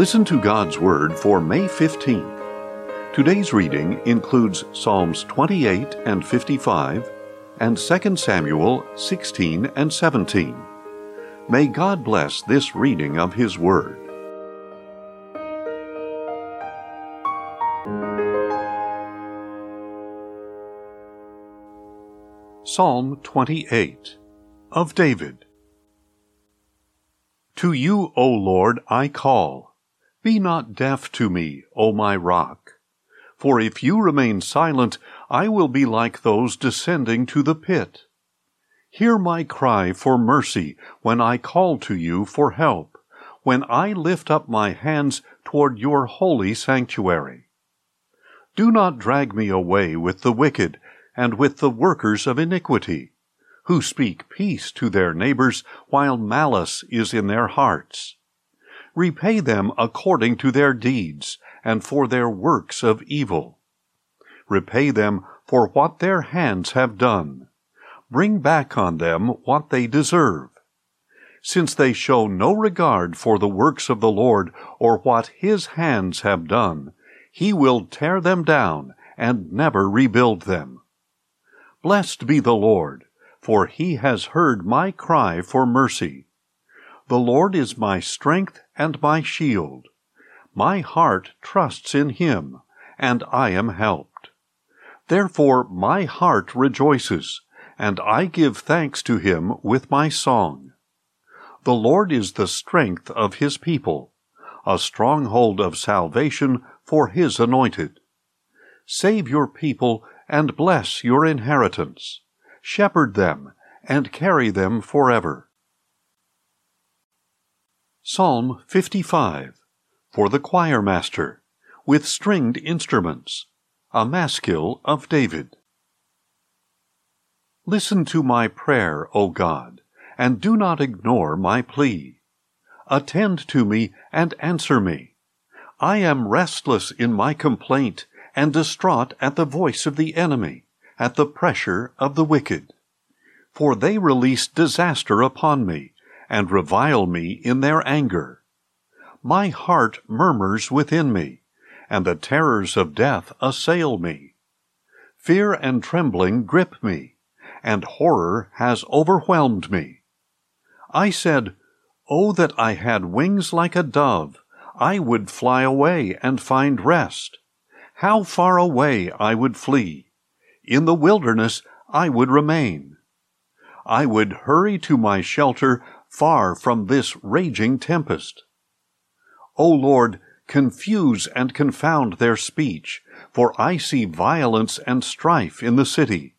Listen to God's Word for May 15th. Today's reading includes Psalms 28 and 55 and 2 Samuel 16 and 17. May God bless this reading of His Word. Psalm 28 of David. To you, O Lord, I call. Be not deaf to me, O my rock. For if you remain silent, I will be like those descending to the pit. Hear my cry for mercy when I call to you for help, when I lift up my hands toward your holy sanctuary. Do not drag me away with the wicked and with the workers of iniquity, who speak peace to their neighbors while malice is in their hearts. Repay them according to their deeds, and for their works of evil. Repay them for what their hands have done. Bring back on them what they deserve. Since they show no regard for the works of the Lord or what his hands have done, he will tear them down and never rebuild them. Blessed be the Lord, for he has heard my cry for mercy. The Lord is my strength and my shield. My heart trusts in him, and I am helped. Therefore my heart rejoices, and I give thanks to him with my song. The Lord is the strength of his people, a stronghold of salvation for his anointed. Save your people and bless your inheritance. Shepherd them and carry them forever. Psalm 55 for the choir master, with stringed instruments, a maskil of David. Listen to my prayer, O God, and do not ignore my plea. Attend to me and answer me. I am restless in my complaint and distraught at the voice of the enemy, at the pressure of the wicked. For they release disaster upon me and revile me in their anger. My heart murmurs within me, and the terrors of death assail me. Fear and trembling grip me, and horror has overwhelmed me. I said, Oh, that I had wings like a dove! I would fly away and find rest. How far away I would flee! In the wilderness I would remain. I would hurry to my shelter far from this raging tempest. O Lord, confuse and confound their speech, for I see violence and strife in the city.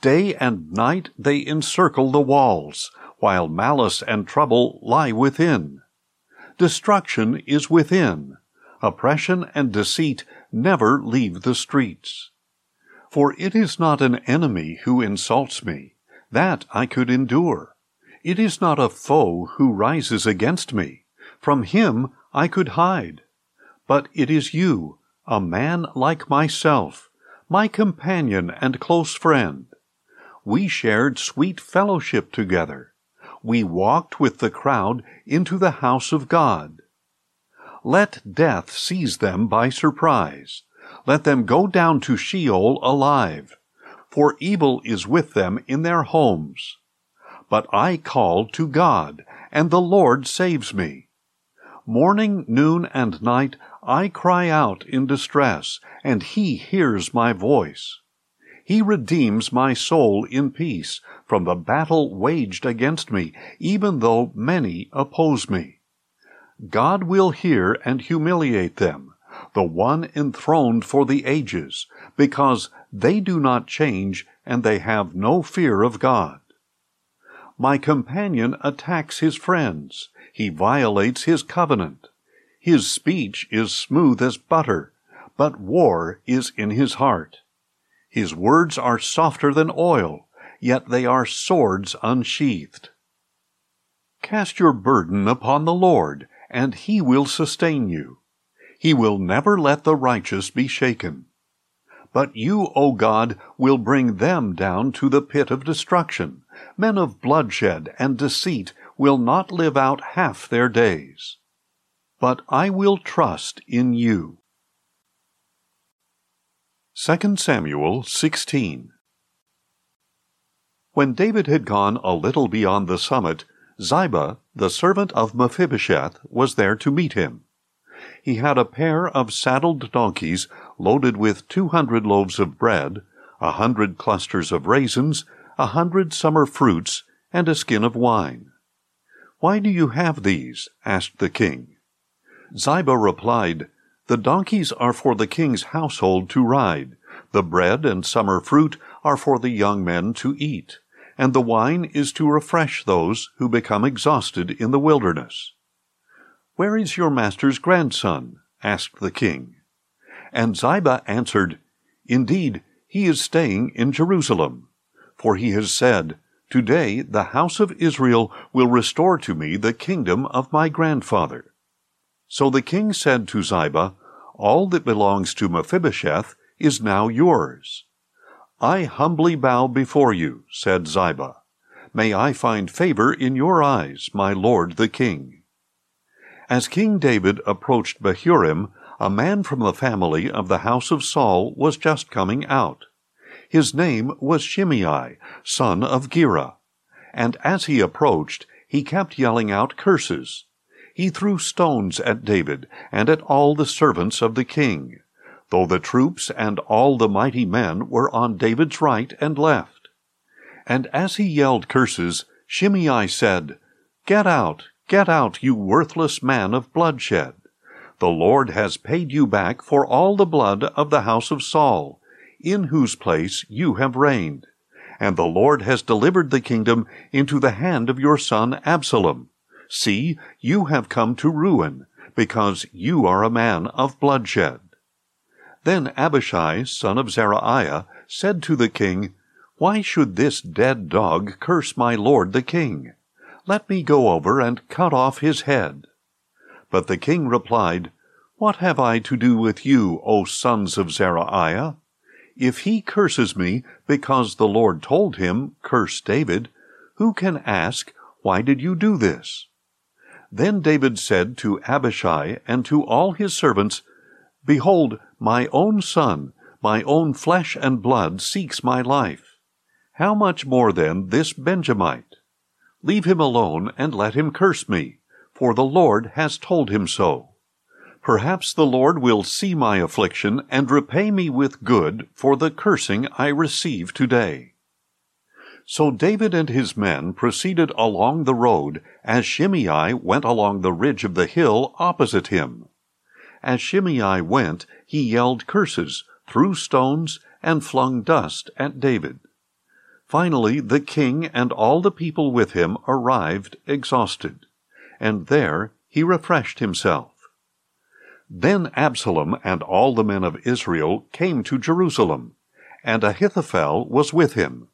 Day and night they encircle the walls, while malice and trouble lie within. Destruction is within. Oppression and deceit never leave the streets. For it is not an enemy who insults me. That I could endure. It is not a foe who rises against me. From him I could hide. But it is you, a man like myself, my companion and close friend. We shared sweet fellowship together. We walked with the crowd into the house of God. Let death seize them by surprise. Let them go down to Sheol alive. For evil is with them in their homes. But I call to God, and the Lord saves me. Morning, noon, and night I cry out in distress, and He hears my voice. He redeems my soul in peace from the battle waged against me, even though many oppose me. God will hear and humiliate them, the one enthroned for the ages, because they do not change and they have no fear of God. My companion attacks his friends. He violates his covenant. His speech is smooth as butter, but war is in his heart. His words are softer than oil, yet they are swords unsheathed. Cast your burden upon the Lord, and he will sustain you. He will never let the righteous be shaken. But you, O God, will bring them down to the pit of destruction. Men of bloodshed and deceit will not live out half their days. but I will trust in you. 2 Samuel 16 When David had gone a little beyond the summit, Ziba, the servant of Mephibosheth, was there to meet him. He had a pair of saddled donkeys loaded with two hundred loaves of bread, a hundred clusters of raisins, a hundred summer fruits, and a skin of wine. Why do you have these? asked the king. Ziba replied, The donkeys are for the king's household to ride, the bread and summer fruit are for the young men to eat and the wine is to refresh those who become exhausted in the wilderness. Where is your master's grandson? asked the king. And Ziba answered, Indeed, he is staying in Jerusalem. For he has said, Today the house of Israel will restore to me the kingdom of my grandfather. So the king said to Ziba, All that belongs to Mephibosheth is now yours. I humbly bow before you, said Ziba. May I find favor in your eyes, my lord the king. As King David approached Bahurim, a man from the family of the house of Saul was just coming out. His name was Shimei, son of Gera. And as he approached, he kept yelling out curses. He threw stones at David and at all the servants of the king though the troops and all the mighty men were on David's right and left. And as he yelled curses, Shimei said, Get out, get out, you worthless man of bloodshed. The Lord has paid you back for all the blood of the house of Saul, in whose place you have reigned. And the Lord has delivered the kingdom into the hand of your son Absalom. See, you have come to ruin, because you are a man of bloodshed. Then Abishai, son of Zeruiah, said to the king, Why should this dead dog curse my lord the king? Let me go over and cut off his head. But the king replied, What have I to do with you, O sons of Zeruiah? If he curses me because the Lord told him, Curse David, who can ask, Why did you do this? Then David said to Abishai and to all his servants, Behold, my own son, my own flesh and blood, seeks my life. How much more then this Benjamite? Leave him alone and let him curse me, for the Lord has told him so. Perhaps the Lord will see my affliction and repay me with good for the cursing I receive today. So David and his men proceeded along the road as Shimei went along the ridge of the hill opposite him. As Shimei went, he yelled curses, threw stones, and flung dust at David. Finally, the king and all the people with him arrived exhausted, and there he refreshed himself. Then Absalom and all the men of Israel came to Jerusalem, and Ahithophel was with him.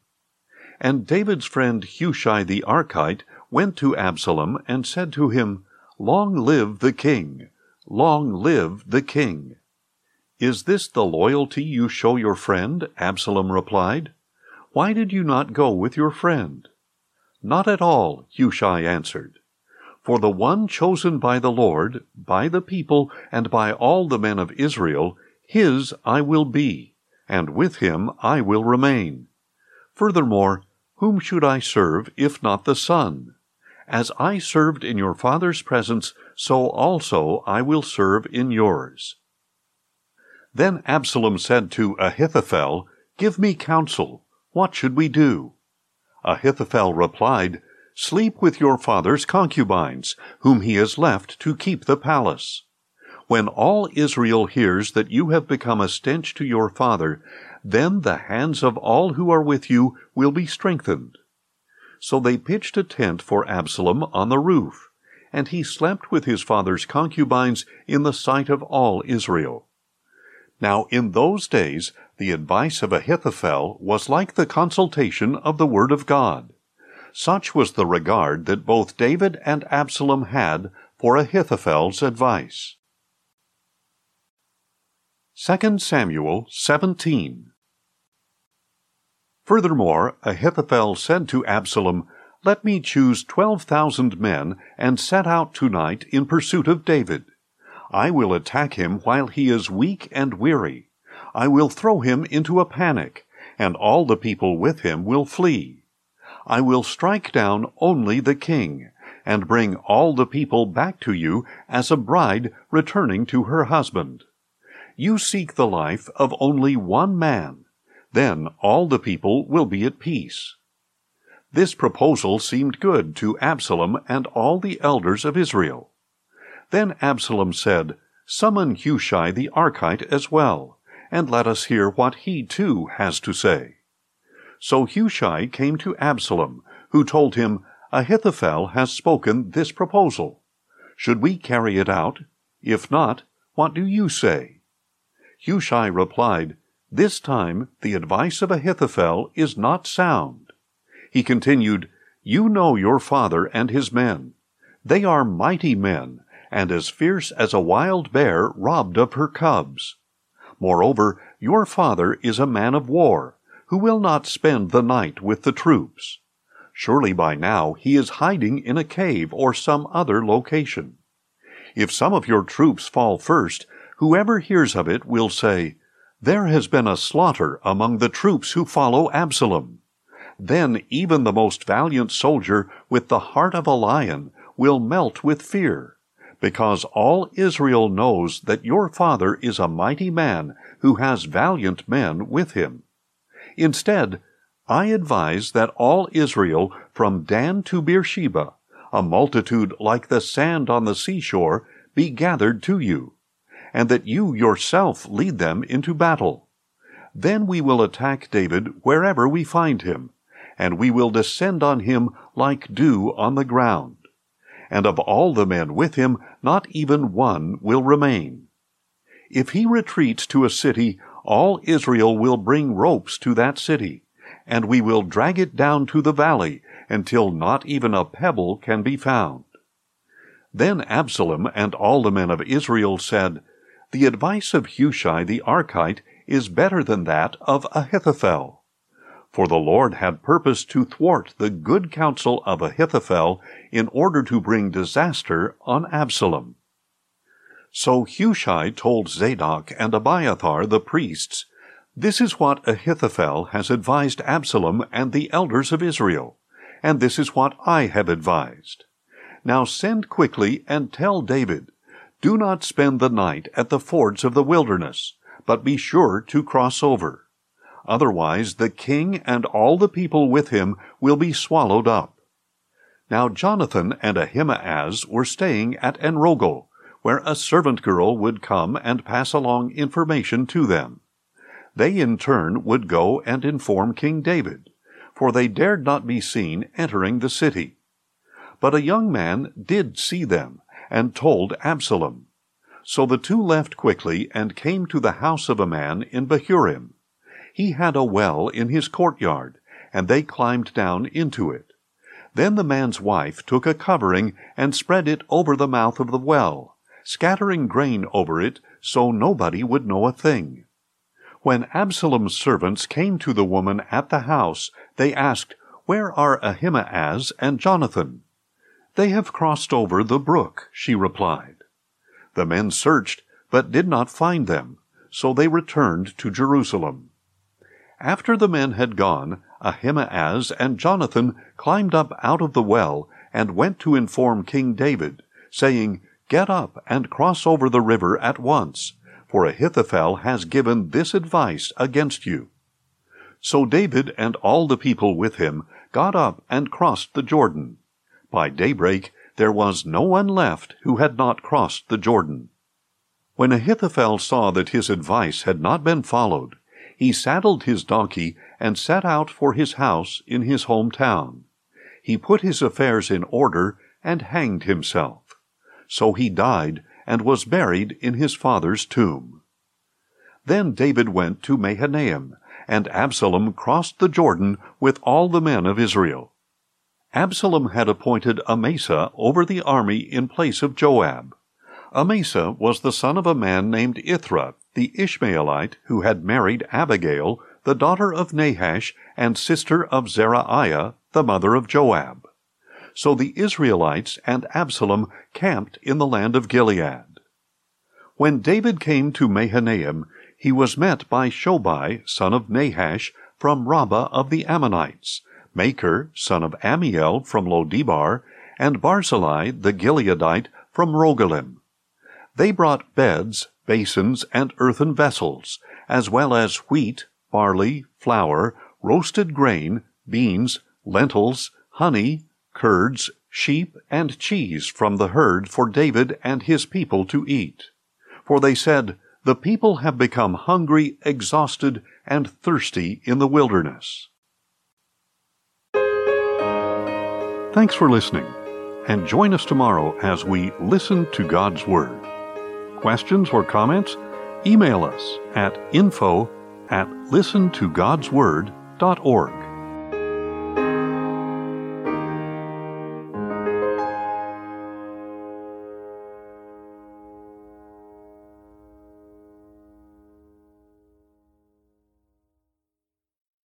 And David's friend Hushai the Archite went to Absalom and said to him, Long live the king! Long live the king! Is this the loyalty you show your friend? Absalom replied. Why did you not go with your friend? Not at all, Hushai answered. For the one chosen by the Lord, by the people, and by all the men of Israel, his I will be, and with him I will remain. Furthermore, whom should I serve if not the Son? As I served in your father's presence, so also I will serve in yours. Then Absalom said to Ahithophel, Give me counsel. What should we do? Ahithophel replied, Sleep with your father's concubines, whom he has left to keep the palace. When all Israel hears that you have become a stench to your father, then the hands of all who are with you will be strengthened. So they pitched a tent for Absalom on the roof, and he slept with his father's concubines in the sight of all Israel. Now in those days the advice of Ahithophel was like the consultation of the word of God. Such was the regard that both David and Absalom had for Ahithophel's advice. 2 Samuel 17 Furthermore, Ahithophel said to Absalom, Let me choose twelve thousand men, and set out tonight in pursuit of David. I will attack him while he is weak and weary. I will throw him into a panic, and all the people with him will flee. I will strike down only the king, and bring all the people back to you as a bride returning to her husband. You seek the life of only one man. Then all the people will be at peace. This proposal seemed good to Absalom and all the elders of Israel. Then Absalom said, Summon Hushai the Archite as well, and let us hear what he too has to say. So Hushai came to Absalom, who told him, Ahithophel has spoken this proposal. Should we carry it out? If not, what do you say? Hushai replied, This time the advice of Ahithophel is not sound. He continued, You know your father and his men. They are mighty men, and as fierce as a wild bear robbed of her cubs. Moreover, your father is a man of war, who will not spend the night with the troops. Surely by now he is hiding in a cave or some other location. If some of your troops fall first, whoever hears of it will say, There has been a slaughter among the troops who follow Absalom. Then even the most valiant soldier with the heart of a lion will melt with fear, because all Israel knows that your father is a mighty man who has valiant men with him. Instead, I advise that all Israel from Dan to Beersheba, a multitude like the sand on the seashore, be gathered to you, and that you yourself lead them into battle. Then we will attack David wherever we find him, and we will descend on him like dew on the ground. And of all the men with him, not even one will remain. If he retreats to a city, all Israel will bring ropes to that city and we will drag it down to the valley until not even a pebble can be found. Then Absalom and all the men of Israel said, The advice of Hushai the Archite is better than that of Ahithophel. For the Lord had purposed to thwart the good counsel of Ahithophel in order to bring disaster on Absalom. So Hushai told Zadok and Abiathar the priests this is what Ahithophel has advised Absalom and the elders of Israel, and this is what I have advised. Now send quickly and tell David, Do not spend the night at the fords of the wilderness, but be sure to cross over. Otherwise the king and all the people with him will be swallowed up. Now Jonathan and Ahimaaz were staying at Enrogel, where a servant girl would come and pass along information to them. They in turn would go and inform King David, for they dared not be seen entering the city. But a young man did see them, and told Absalom. So the two left quickly and came to the house of a man in Bahurim. He had a well in his courtyard, and they climbed down into it. Then the man's wife took a covering and spread it over the mouth of the well, scattering grain over it so nobody would know a thing. When Absalom's servants came to the woman at the house, they asked, Where are Ahimaaz and Jonathan? They have crossed over the brook, she replied. The men searched, but did not find them, so they returned to Jerusalem. After the men had gone, Ahimaaz and Jonathan climbed up out of the well and went to inform King David, saying, Get up and cross over the river at once for Ahithophel has given this advice against you. So David and all the people with him got up and crossed the Jordan. By daybreak there was no one left who had not crossed the Jordan. When Ahithophel saw that his advice had not been followed, he saddled his donkey and set out for his house in his home town. He put his affairs in order and hanged himself. So he died and was buried in his father's tomb. Then David went to Mahanaim, and Absalom crossed the Jordan with all the men of Israel. Absalom had appointed Amasa over the army in place of Joab. Amasa was the son of a man named Ithra, the Ishmaelite, who had married Abigail, the daughter of Nahash and sister of Zeruiah, the mother of Joab. So the Israelites and Absalom camped in the land of Gilead. When David came to Mahanaim, he was met by Shobai, son of Nahash, from Rabbah of the Ammonites, Machir, son of Ammiel, from Lodebar, and Barzillai the Gileadite from Rogelim. They brought beds, basins, and earthen vessels, as well as wheat, barley, flour, roasted grain, beans, lentils, honey, curds, sheep, and cheese from the herd for David and his people to eat. For they said, The people have become hungry, exhausted, and thirsty in the wilderness. Thanks for listening, and join us tomorrow as we listen to God's Word. Questions or comments? Email us at info at listentogodsword.org.